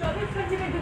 24 घंटे में